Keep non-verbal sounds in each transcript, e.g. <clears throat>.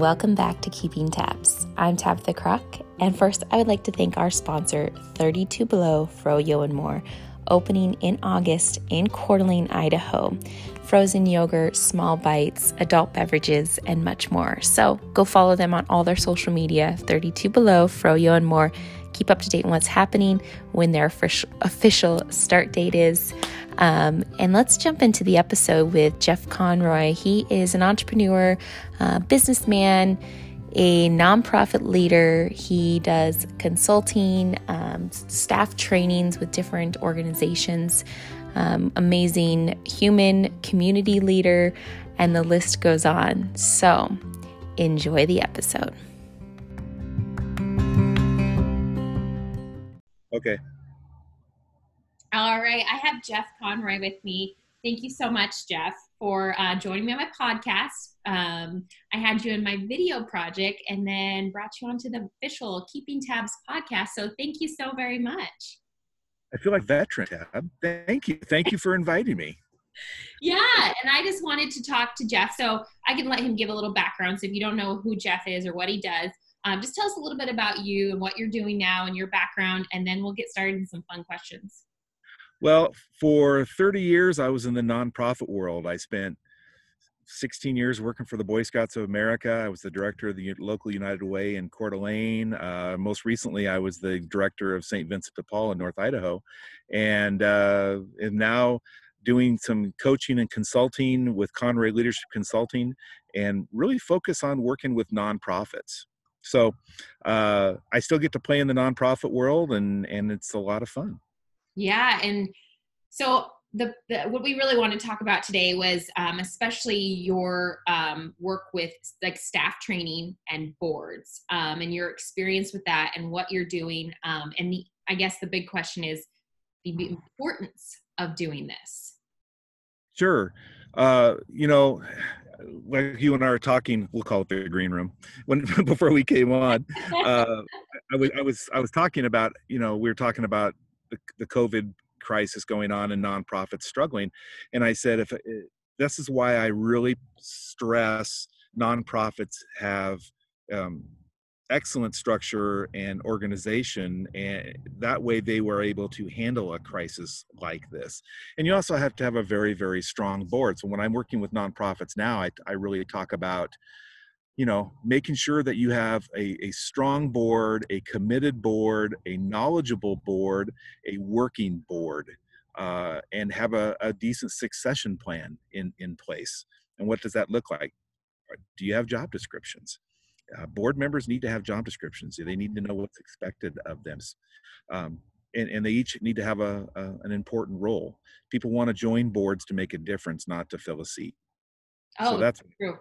Welcome back to Keeping Tabs. I'm Tabitha Crock, and first I would like to thank our sponsor, 32 Below Froyo and More, opening in August in Coeur d'Alene, Idaho. Frozen yogurt, small bites, adult beverages, and much more. So go follow them on all their social media, 32 Below, Froyo and More. Keep up to date on what's happening, when their official start date is. Um, and let's jump into the episode with Jeff Conroy. He is an entrepreneur, uh, businessman, a nonprofit leader. He does consulting, um, staff trainings with different organizations, um, amazing human community leader, and the list goes on. So enjoy the episode. Okay. All right. I have Jeff Conroy with me. Thank you so much, Jeff, for uh, joining me on my podcast. Um, I had you in my video project and then brought you onto the official Keeping Tabs podcast. So thank you so very much. I feel like veteran tab. Thank you. Thank you for inviting me. <laughs> yeah, and I just wanted to talk to Jeff so I can let him give a little background. So if you don't know who Jeff is or what he does, um, just tell us a little bit about you and what you're doing now and your background, and then we'll get started in some fun questions. Well, for 30 years, I was in the nonprofit world. I spent 16 years working for the Boy Scouts of America. I was the director of the local United Way in Coeur d'Alene. Uh, most recently, I was the director of St. Vincent de Paul in North Idaho, and uh, and now doing some coaching and consulting with Conroy Leadership Consulting, and really focus on working with nonprofits. So uh, I still get to play in the nonprofit world, and and it's a lot of fun. Yeah, and so the, the, what we really want to talk about today was um, especially your um, work with like staff training and boards um, and your experience with that and what you're doing um, and the, i guess the big question is the importance of doing this sure uh, you know like you and I are talking, we'll call it the green room. When <laughs> before we came on, uh, I was I was I was talking about you know we were talking about the, the COVID crisis going on and nonprofits struggling. And I said, if uh, this is why I really stress nonprofits have um, excellent structure and organization and that way they were able to handle a crisis like this and you also have to have a very very strong board so when i'm working with nonprofits now i, I really talk about you know making sure that you have a, a strong board a committed board a knowledgeable board a working board uh, and have a, a, decent succession plan in in place. And what does that look like? Uh, do you have job descriptions? Uh, board members need to have job descriptions. They need to know what's expected of them. Um, and, and, they each need to have a, a an important role. People want to join boards to make a difference not to fill a seat. Oh so that's true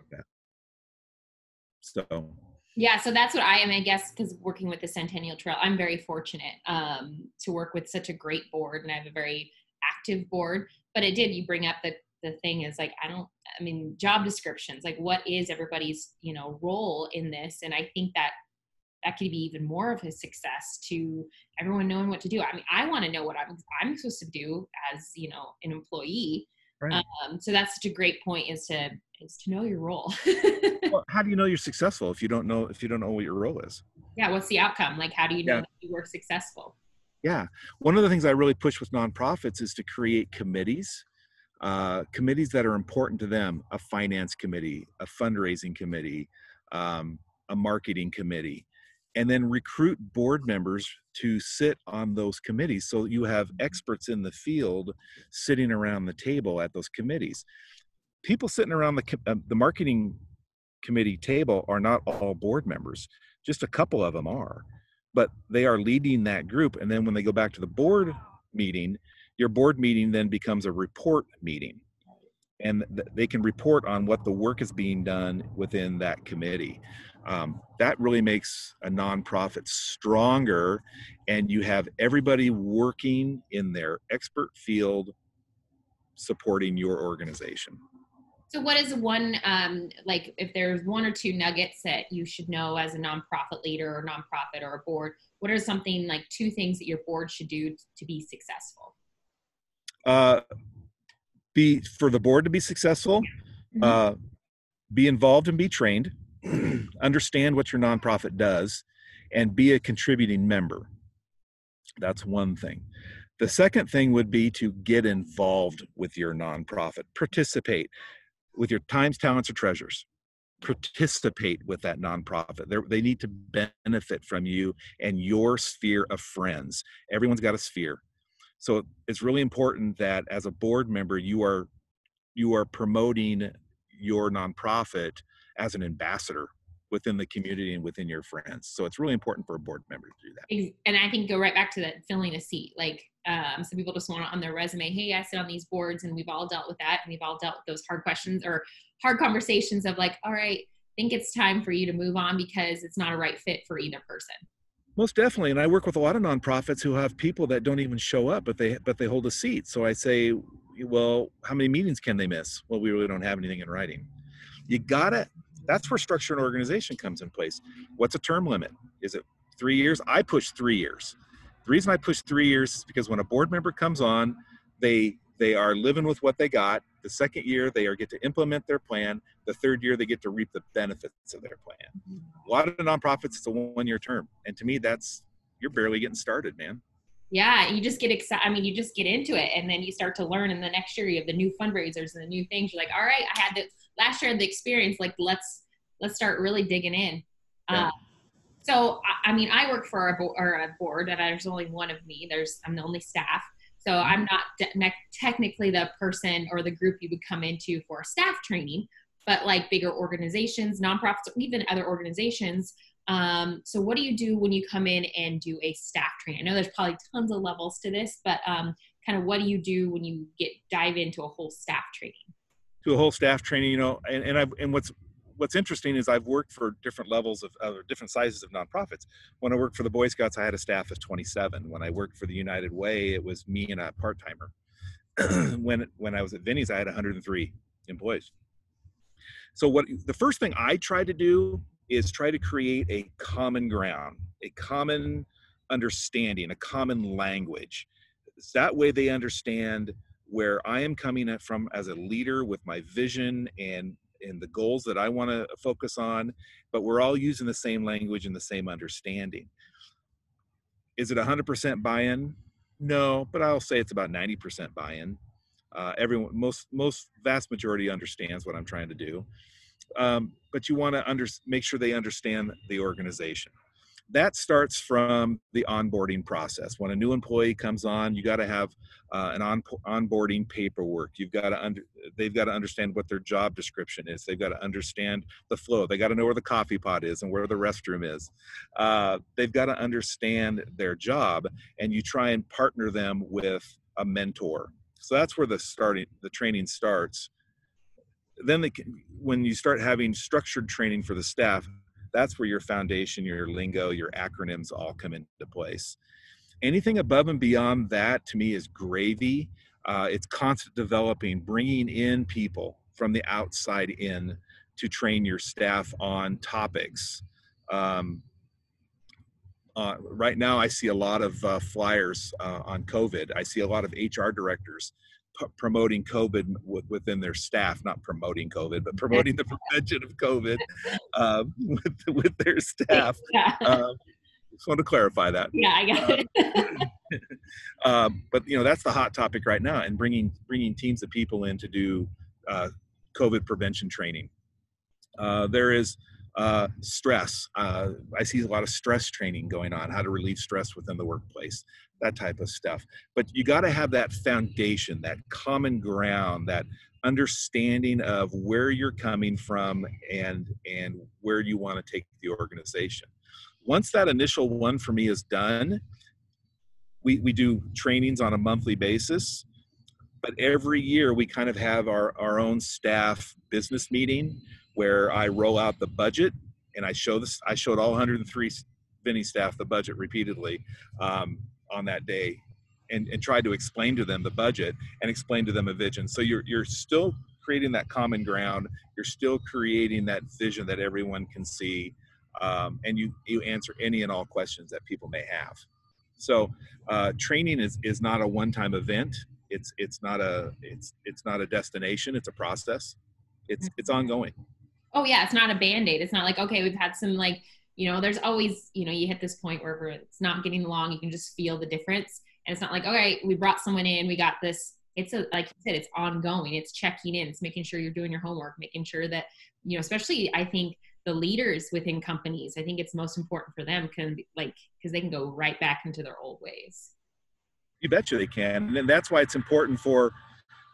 so yeah, so that's what I am, I guess, because working with the Centennial Trail, I'm very fortunate um, to work with such a great board, and I have a very active board. But it did you bring up the the thing is like I don't, I mean, job descriptions, like what is everybody's you know role in this, and I think that that could be even more of a success to everyone knowing what to do. I mean, I want to know what I'm I'm supposed to do as you know an employee. Right. Um, so that's such a great point is to is to know your role. well, <laughs> how do you know you're successful if you don't know if you don't know what your role is? Yeah, what's the outcome? Like, how do you know yeah. that you were successful? Yeah, one of the things I really push with nonprofits is to create committees, uh, committees that are important to them: a finance committee, a fundraising committee, um, a marketing committee, and then recruit board members to sit on those committees. So you have mm-hmm. experts in the field sitting around the table at those committees people sitting around the uh, the marketing committee table are not all board members. Just a couple of them are, but they are leading that group. And then when they go back to the board meeting, your board meeting then becomes a report meeting, and th- they can report on what the work is being done within that committee. Um, that really makes a nonprofit stronger, and you have everybody working in their expert field supporting your organization. So, what is one um, like if there's one or two nuggets that you should know as a nonprofit leader or nonprofit or a board? What are something like two things that your board should do to be successful? Uh, be for the board to be successful. Mm-hmm. Uh, be involved and be trained. <clears throat> understand what your nonprofit does and be a contributing member. That's one thing. The second thing would be to get involved with your nonprofit, participate with your times, talents, or treasures. Participate with that nonprofit. They're, they need to benefit from you and your sphere of friends. Everyone's got a sphere. So it's really important that as a board member, you are you are promoting your nonprofit as an ambassador within the community and within your friends. So it's really important for a board member to do that. And I think go right back to that filling a seat. Like um, some people just want on their resume, hey, I sit on these boards, and we've all dealt with that, and we've all dealt with those hard questions or hard conversations of like, all right, I think it's time for you to move on because it's not a right fit for either person. Most definitely, and I work with a lot of nonprofits who have people that don't even show up, but they but they hold a seat. So I say, well, how many meetings can they miss? Well, we really don't have anything in writing. You gotta that's where structure and organization comes in place. What's a term limit? Is it three years? I push three years. The reason I push three years is because when a board member comes on, they they are living with what they got. The second year, they are get to implement their plan. The third year, they get to reap the benefits of their plan. A lot of nonprofits, it's a one-year term, and to me, that's you're barely getting started, man. Yeah, you just get excited. I mean, you just get into it, and then you start to learn. And the next year, you have the new fundraisers and the new things. You're like, all right, I had the last year the experience. Like, let's let's start really digging in. Yeah. Uh, so, I, I, mean, I work for a, bo- or a board, and there's only one of me. There's I'm the only staff, so mm-hmm. I'm not de- technically the person or the group you would come into for staff training. But like bigger organizations, nonprofits, or even other organizations. Um, so, what do you do when you come in and do a staff training? I know there's probably tons of levels to this, but um, kind of what do you do when you get dive into a whole staff training? To a whole staff training, you know, and and, I, and what's what's interesting is I've worked for different levels of uh, different sizes of nonprofits. When I worked for the Boy Scouts, I had a staff of 27. When I worked for the United Way, it was me and a part timer. <clears throat> when when I was at Vinnie's, I had 103 employees. So what the first thing I try to do is try to create a common ground, a common understanding, a common language. That way they understand where I am coming from as a leader with my vision and and the goals that I want to focus on, but we're all using the same language and the same understanding. Is it 100% buy-in? No, but I'll say it's about 90% buy-in. Uh, everyone, most, most vast majority understands what I'm trying to do. Um, but you want to under, make sure they understand the organization that starts from the onboarding process. When a new employee comes on, you got to have uh, an on, onboarding paperwork. You've got to under, they've got to understand what their job description is. They've got to understand the flow. They got to know where the coffee pot is and where the restroom is. Uh, they've got to understand their job, and you try and partner them with a mentor. So that's where the starting the training starts. Then they can, when you start having structured training for the staff, that's where your foundation, your lingo, your acronyms all come into place. Anything above and beyond that to me is gravy. Uh, it's constant developing, bringing in people from the outside in to train your staff on topics. Um, uh, right now, I see a lot of uh, flyers uh, on COVID. I see a lot of HR directors p- promoting COVID w- within their staff, not promoting COVID, but promoting the prevention of COVID uh, <laughs> with, with their staff. Yeah. Uh, just want to clarify that. Yeah, I got it. <laughs> <laughs> um, but you know that's the hot topic right now, and bringing bringing teams of people in to do uh, COVID prevention training. Uh, there is uh, stress. Uh, I see a lot of stress training going on, how to relieve stress within the workplace that type of stuff. But you got to have that foundation, that common ground, that understanding of where you're coming from and and where you want to take the organization. Once that initial one for me is done, we, we do trainings on a monthly basis but every year we kind of have our, our own staff business meeting where I roll out the budget and I show this I showed all 103 Vinnie staff the budget repeatedly. Um, on that day and, and try to explain to them the budget and explain to them a vision. So you're, you're still creating that common ground. You're still creating that vision that everyone can see. Um, and you, you answer any and all questions that people may have. So uh, training is, is not a one-time event. It's, it's not a, it's, it's not a destination. It's a process. It's, it's ongoing. Oh yeah, it's not a band-aid. It's not like, okay, we've had some like, you know, there's always, you know, you hit this point where it's not getting along, you can just feel the difference. And it's not like, okay, we brought someone in, we got this. It's a like you said, it's ongoing. It's checking in, it's making sure you're doing your homework, making sure that, you know, especially I think the leaders within companies, I think it's most important for them can like because they can go right back into their old ways. You betcha they can, and that's why it's important for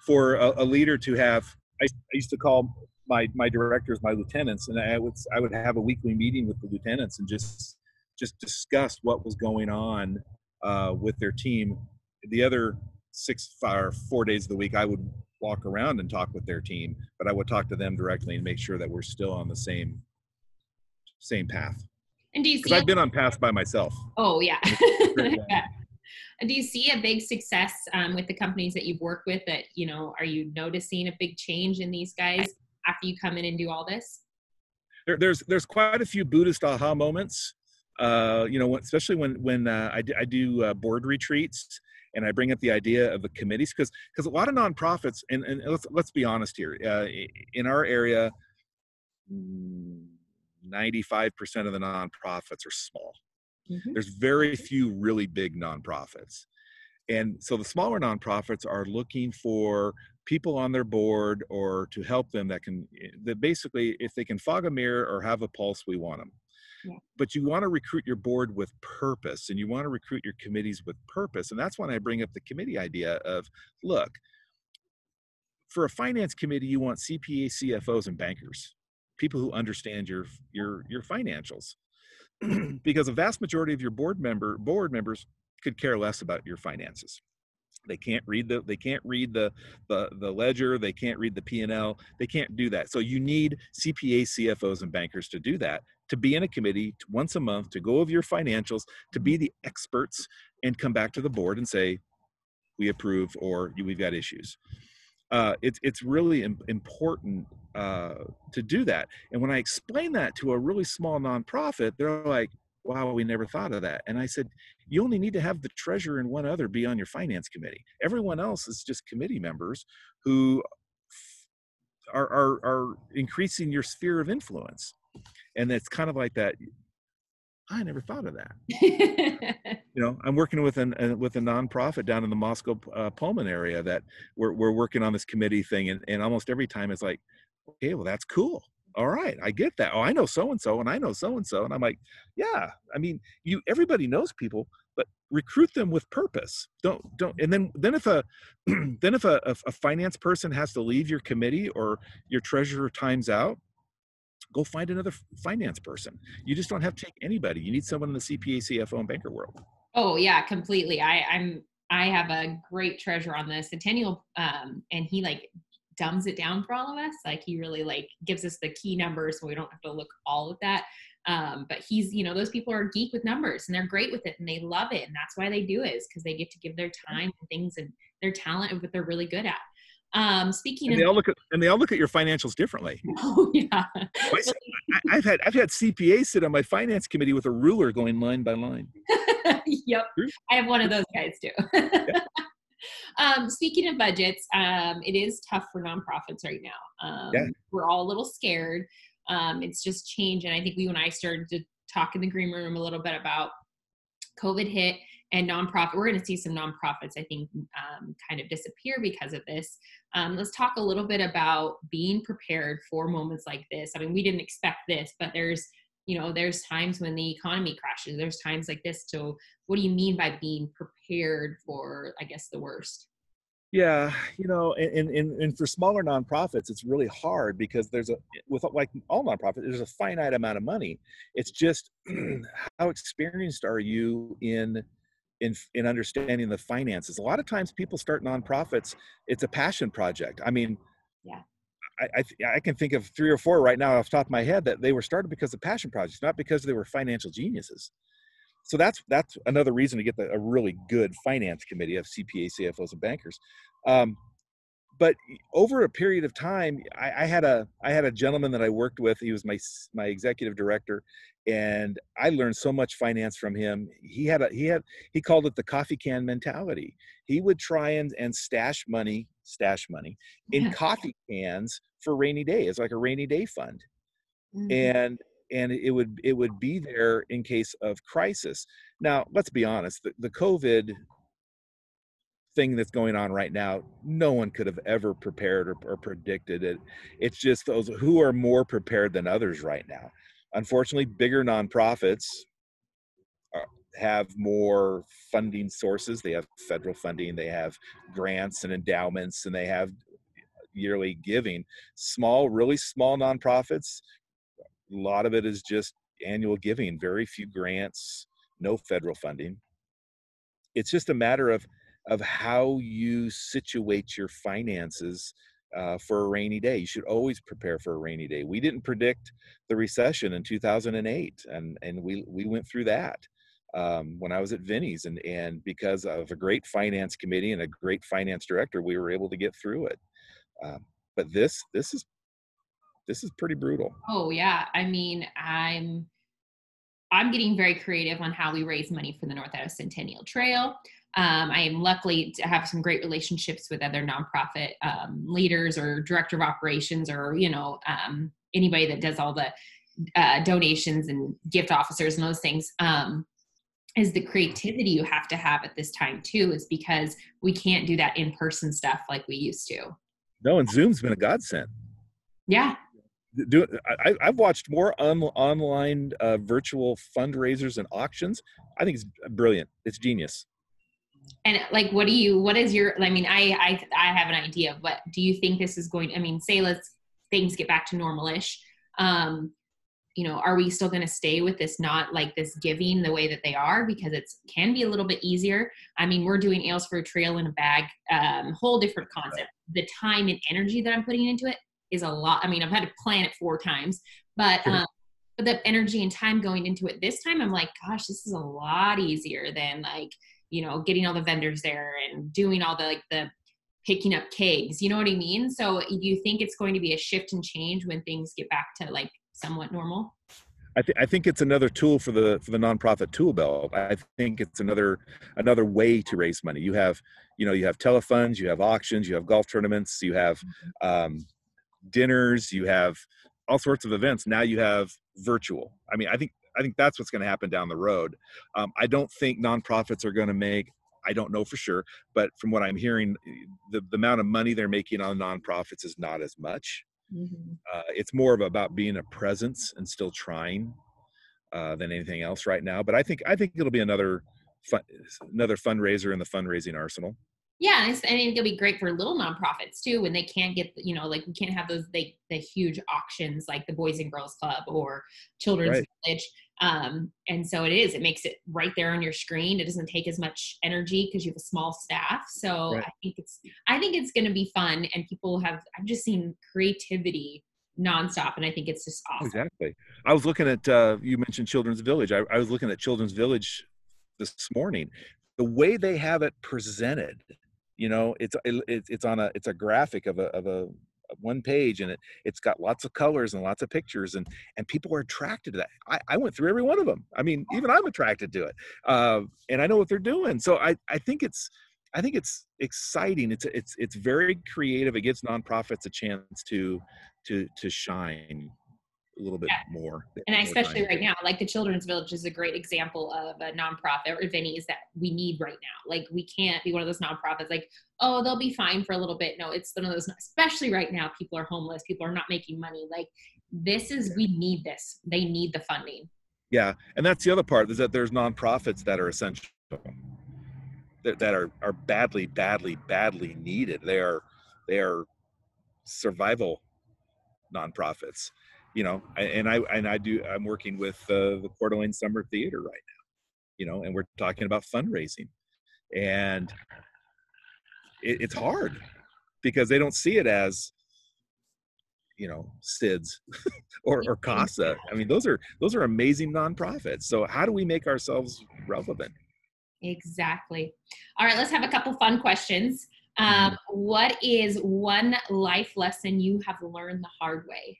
for a, a leader to have. I, I used to call my my directors my lieutenants, and I would I would have a weekly meeting with the lieutenants and just just discuss what was going on uh, with their team. The other six or four days of the week, I would walk around and talk with their team, but I would talk to them directly and make sure that we're still on the same same path. And do you see? I've been on paths by myself. Oh yeah. <laughs> yeah. Do you see a big success um, with the companies that you've worked with? That you know, are you noticing a big change in these guys after you come in and do all this? There, there's there's quite a few Buddhist aha moments. Uh, you know, especially when when uh, I do, I do uh, board retreats and I bring up the idea of the committees because because a lot of nonprofits and, and let's let's be honest here uh, in our area. 95% of the nonprofits are small. Mm-hmm. There's very few really big nonprofits. And so the smaller nonprofits are looking for people on their board or to help them that can, eh, that basically, if they can fog a mirror or have a pulse, we want them. Yeah. But you want to recruit your board with purpose and you want to recruit your committees with purpose. And that's when I bring up the committee idea of look, for a finance committee, you want CPA, CFOs, and bankers, people who understand your your your financials. <clears throat> because a vast majority of your board member board members could care less about your finances. They can't read the they can't read the the, the ledger they can't read the p&l they can't do that. So you need cpa cfos and bankers to do that to be in a committee once a month to go over your financials to be the experts and come back to the board and say we approve or we've got issues. Uh, it's it's really important uh, to do that. And when I explain that to a really small nonprofit, they're like, "Wow, we never thought of that." And I said, "You only need to have the treasurer and one other be on your finance committee. Everyone else is just committee members who are are, are increasing your sphere of influence." And it's kind of like that. I never thought of that. <laughs> you know, I'm working with an uh, with a nonprofit down in the Moscow uh, Pullman area that we're we're working on this committee thing, and, and almost every time it's like, okay, well that's cool. All right, I get that. Oh, I know so and so, and I know so and so, and I'm like, yeah. I mean, you everybody knows people, but recruit them with purpose. Don't don't. And then then if a <clears throat> then if a, a finance person has to leave your committee or your treasurer times out, go find another finance person. You just don't have to take anybody. You need someone in the CPA, CFO, and banker world. Oh yeah, completely. I, I'm I have a great treasure on this Centennial, um, and he like dumbs it down for all of us. Like he really like gives us the key numbers, so we don't have to look all of that. Um, but he's, you know, those people are geek with numbers and they're great with it and they love it, and that's why they do it is because they get to give their time and things and their talent and what they're really good at. Um, speaking and of, they all look at and they all look at your financials differently. <laughs> Oh yeah. I, have had I've had CPA sit on my finance committee with a ruler going line by line. <laughs> yep, I have one of those guys too. yeah. <laughs> um, speaking of budgets, um, it is tough for nonprofits right now. Um, yeah. We're all a little scared. Um, it's just change. and I think we and I started to talk in the green room a little bit about COVID hit and nonprofit we're going to see some nonprofits i think um, kind of disappear because of this um, let's talk a little bit about being prepared for moments like this i mean we didn't expect this but there's you know there's times when the economy crashes there's times like this so what do you mean by being prepared for i guess the worst yeah you know and, and, and for smaller nonprofits it's really hard because there's a with like all nonprofits there's a finite amount of money it's just <clears throat> how experienced are you in in in understanding the finances. A lot of times people start nonprofits, it's a passion project. I mean, yeah. I, I, I can think of three or four right now off the top of my head that they were started because of passion projects, not because they were financial geniuses. So that's that's another reason to get the, a really good finance committee of CPA, CFOs, and bankers. Um, but over a period of time, I, I, had a I had a gentleman that I worked with. He was my my executive director, and I learned so much finance from him. He had a he had he called it the coffee can mentality. He would try and and stash money, stash money in yeah. <laughs> coffee cans for rainy day. It's like a rainy day fund. mm-hmm. and and it would it would be there in case of crisis. Now, let's be honest, the, the COVID thing that's going on right now, no one could have ever prepared or, or predicted it. It's just those who are more prepared than others right now. Unfortunately, bigger nonprofits have more funding sources. They have federal funding, they have grants and endowments, and they have yearly giving. Small, really small nonprofits, a lot of it is just annual giving, very few grants, no federal funding. It's just a matter of of how you situate your finances uh, for a rainy day. You should always prepare for a rainy day. We didn't predict the recession in 2008, and and we we went through that um, when I was at Vinnie's, and and because of a great finance committee and a great finance director, we were able to get through it. Um, but this this is this is pretty brutal. Oh yeah, I mean I'm I'm getting very creative on how we raise money for the North Idaho Centennial Trail. Um, I am lucky to have some great relationships with other nonprofit um, leaders or director of operations or you know um, anybody that does all the uh, donations and gift officers and those things. Um, is the creativity you have to have at this time too is because we can't do that in person stuff like we used to no and zoom's been a godsend. Yeah. Do I, have watched more on, online uh, virtual fundraisers and auctions. I think it's brilliant. It's genius. And like what do you what is your i mean i i, I have an idea of what do you think this is going i mean say let's things get back to normalish um you know are we still going to stay with this not like this giving the way that they are? Because it's can be a little bit easier. I mean we're doing ales for a trail in a bag um, whole different concept the time and energy that i'm putting into it is a lot i mean i've had to plan it four times but um, but the energy and time going into it this time i'm like gosh this is a lot easier than like you know getting all the vendors there and doing all the like the picking up kegs you know what i mean? So you think it's going to be a shift and change when things get back to like somewhat normal I, th- I think it's another tool for the for the nonprofit tool belt. I think it's another another way to raise money. You have you know you have telefunds, you have auctions, you have golf tournaments, you have mm-hmm. um, dinners, you have all sorts of events. Now you have virtual. I mean, I think I think that's what's going to happen down the road. Um, I don't think nonprofits are going to make. I don't know for sure, but from what I'm hearing, the, the amount of money they're making on nonprofits is not as much. Mm-hmm. Uh, it's more of about being a presence and still trying uh, than anything else right now. But I think I think it'll be another fun, another fundraiser in the fundraising arsenal. Yeah, and, I think it'll be great for little nonprofits too when they can't get you know like we can't have those they, the huge auctions like the Boys and Girls Club or Children's right. Village. Um, and so it is it makes it right there on your screen. It doesn't take as much energy because you have a small staff. So right. i think it's i think it's going to be fun and people have i've just seen creativity nonstop and i think it's just awesome. Exactly. I was looking at uh, you mentioned children's village. I, I was looking at children's village this morning. The way they have it presented you know it's it's it's on a it's a graphic of a of a one page and it it's got lots of colors and lots of pictures and and people are attracted to that. I, I went through every one of them i mean even i'm attracted to it uh, and i know what they're doing. So i i think it's i think it's exciting. It's it's it's very creative. It gives nonprofits a chance to to to shine a little bit yeah. more. And especially right now, like the Children's Village is a great example of a nonprofit or Vinnie's that we need right now. Like we can't be one of those nonprofits like, oh, they'll be fine for a little bit. No, it's one of those, especially right now, people are homeless, people are not making money. Like this is, we need this. They need the funding. Yeah. And that's the other part is that there's nonprofits that are essential that, that are, are badly, badly, badly needed. They are, they are survival nonprofits you know and i and i do i'm working with uh, the Coeur d'Alene summer theater right now you know and we're talking about fundraising. And it, it's hard because they don't see it as you know sids <laughs> or, or casa. I mean those are those are amazing nonprofits. So how do we make ourselves relevant? Exactly. All right let's have a couple fun questions. Um, mm-hmm. what is one life lesson you have learned the hard way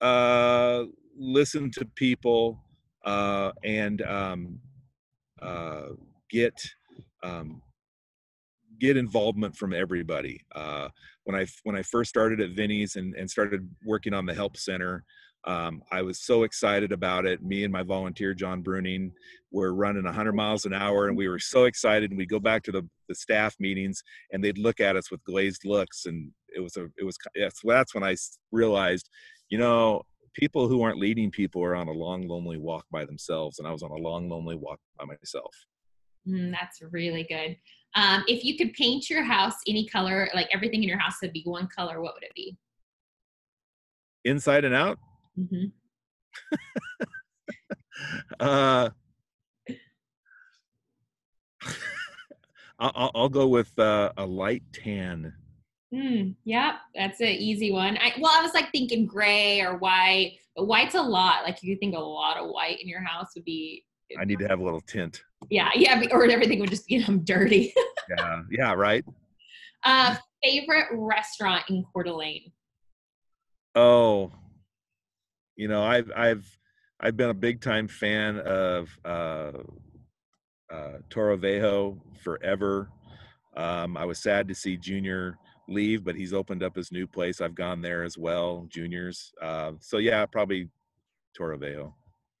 uh, listen to people uh, and um, uh, get um, get involvement from everybody. Uh, when I when I first started at Vinnie's and, and started working on the help center, um, I was so excited about it. Me and my volunteer John Bruning were running 100 miles an hour, and we were so excited. And we'd go back to the, the staff meetings, and they'd look at us with glazed looks, and it was a it was that's that's when I realized, you know, people who aren't leading people are on a long lonely walk by themselves, and I was on a long lonely walk by myself. Mm, that's really good. Um, if you could paint your house any color, like everything in your house would be one color, what would it be? Inside and out. Mm-hmm. <laughs> uh, <laughs> I'll, I'll go with uh, a light tan. Mm, yep, that's an easy one. I, well, I was like thinking gray or white, but white's a lot. Like you think a lot of white in your house would be. I need to have a little tint. Yeah, yeah, or everything would just be you know, <laughs> dirty. yeah, yeah, right. Uh, favorite restaurant in Coeur d'Alene? Oh, you know, I've I've I've been a big time fan of uh, uh, Toro Viejo forever. Um, I was sad to see Junior leave, but he's opened up his new place. I've gone there as well, Junior's. Uh, so yeah, probably Toro Viejo.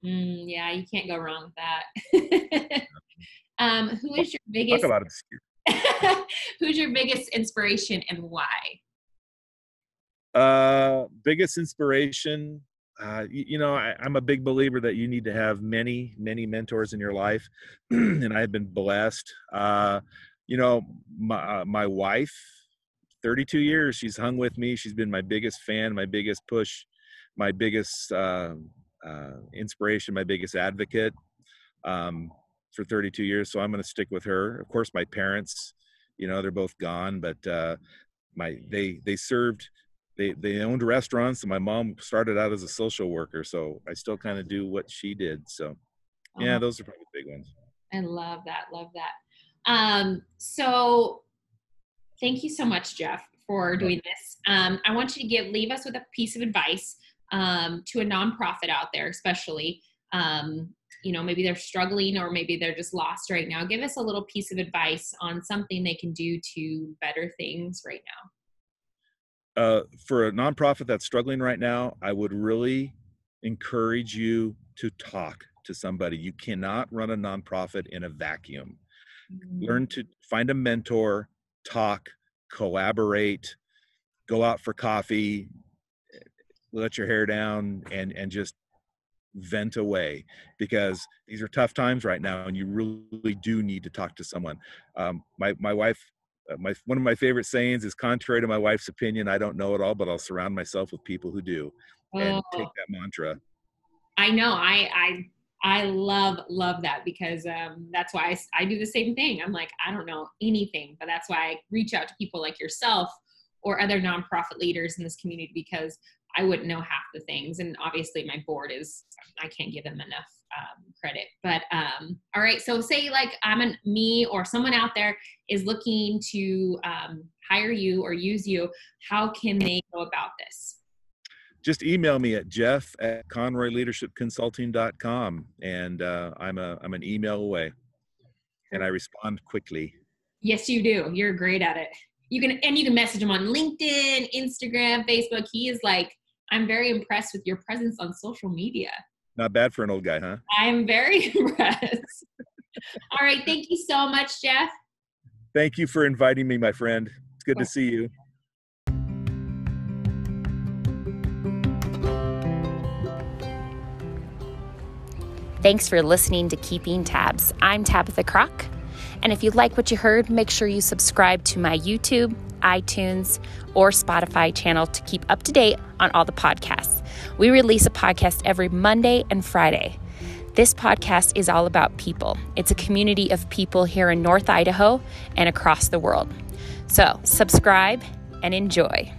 Mm, yeah, you can't go wrong with that. <laughs> um, who is your biggest? Talk about it. <laughs> who's your biggest inspiration and why? Uh, biggest inspiration. Uh, you, you, know, I, am a big believer that you need to have many, many mentors in your life, <clears throat> and I've been blessed. Uh, you know, my uh, my wife, 32 years, she's hung with me. She's been my biggest fan, my biggest push, my biggest uh, uh, inspiration, my biggest advocate um, for 32 years. So I'm going to stick with her. Of course, my parents, you know, they're both gone, but uh, my they they served. They, they owned restaurants and my mom started out as a social worker so i still kind of do what she did so yeah uh-huh. those are probably big ones i love that love that um, so thank you so much jeff for doing this um, i want you to give leave us with a piece of advice um, to a nonprofit out there, especially. Um, you know, maybe they're struggling or maybe they're just lost right now. Give us a little piece of advice on something they can do to better things right now. Uh, for a nonprofit that's struggling right now, I would really encourage you to talk to somebody. You cannot run a nonprofit in a vacuum. Mm-hmm. Learn to find a mentor, talk, collaborate, go out for coffee, let your hair down and and just vent away because these are tough times right now and you really do need to talk to someone um, my my wife uh, my one of my favorite sayings is contrary to my wife's opinion i don't know it all but i'll surround myself with people who do and take oh. that mantra i know i i I love love that because um, that's why I, I do the same thing. I'm like I don't know anything, but that's why I reach out to people like yourself or other nonprofit leaders in this community because I wouldn't know half the things. And obviously, my board is, I can't give them enough um, credit. But um, all right, so say like I'm an me or someone out there is looking to um, hire you or use you. How can they go about this? Just email me at jeff at conroyleadershipconsulting.com and uh, I'm, a, I'm an email away and I respond quickly. Yes, you do. You're great at it. You can, and you can message him on LinkedIn, Instagram, Facebook. He is like I'm very impressed with your presence on social media. Not bad for an old guy, huh? I'm very <laughs> impressed. All right. Thank you so much, Jeff. Thank you for inviting me, my friend. It's good to see you. Thanks for listening to Keeping Tabs. I'm Tabitha Crock. And if you like what you heard, make sure you subscribe to my YouTube, iTunes, or Spotify channel to keep up to date on all the podcasts. We release a podcast every Monday and Friday. This podcast is all about people. It's a community of people here in North Idaho and across the world. So, subscribe and enjoy.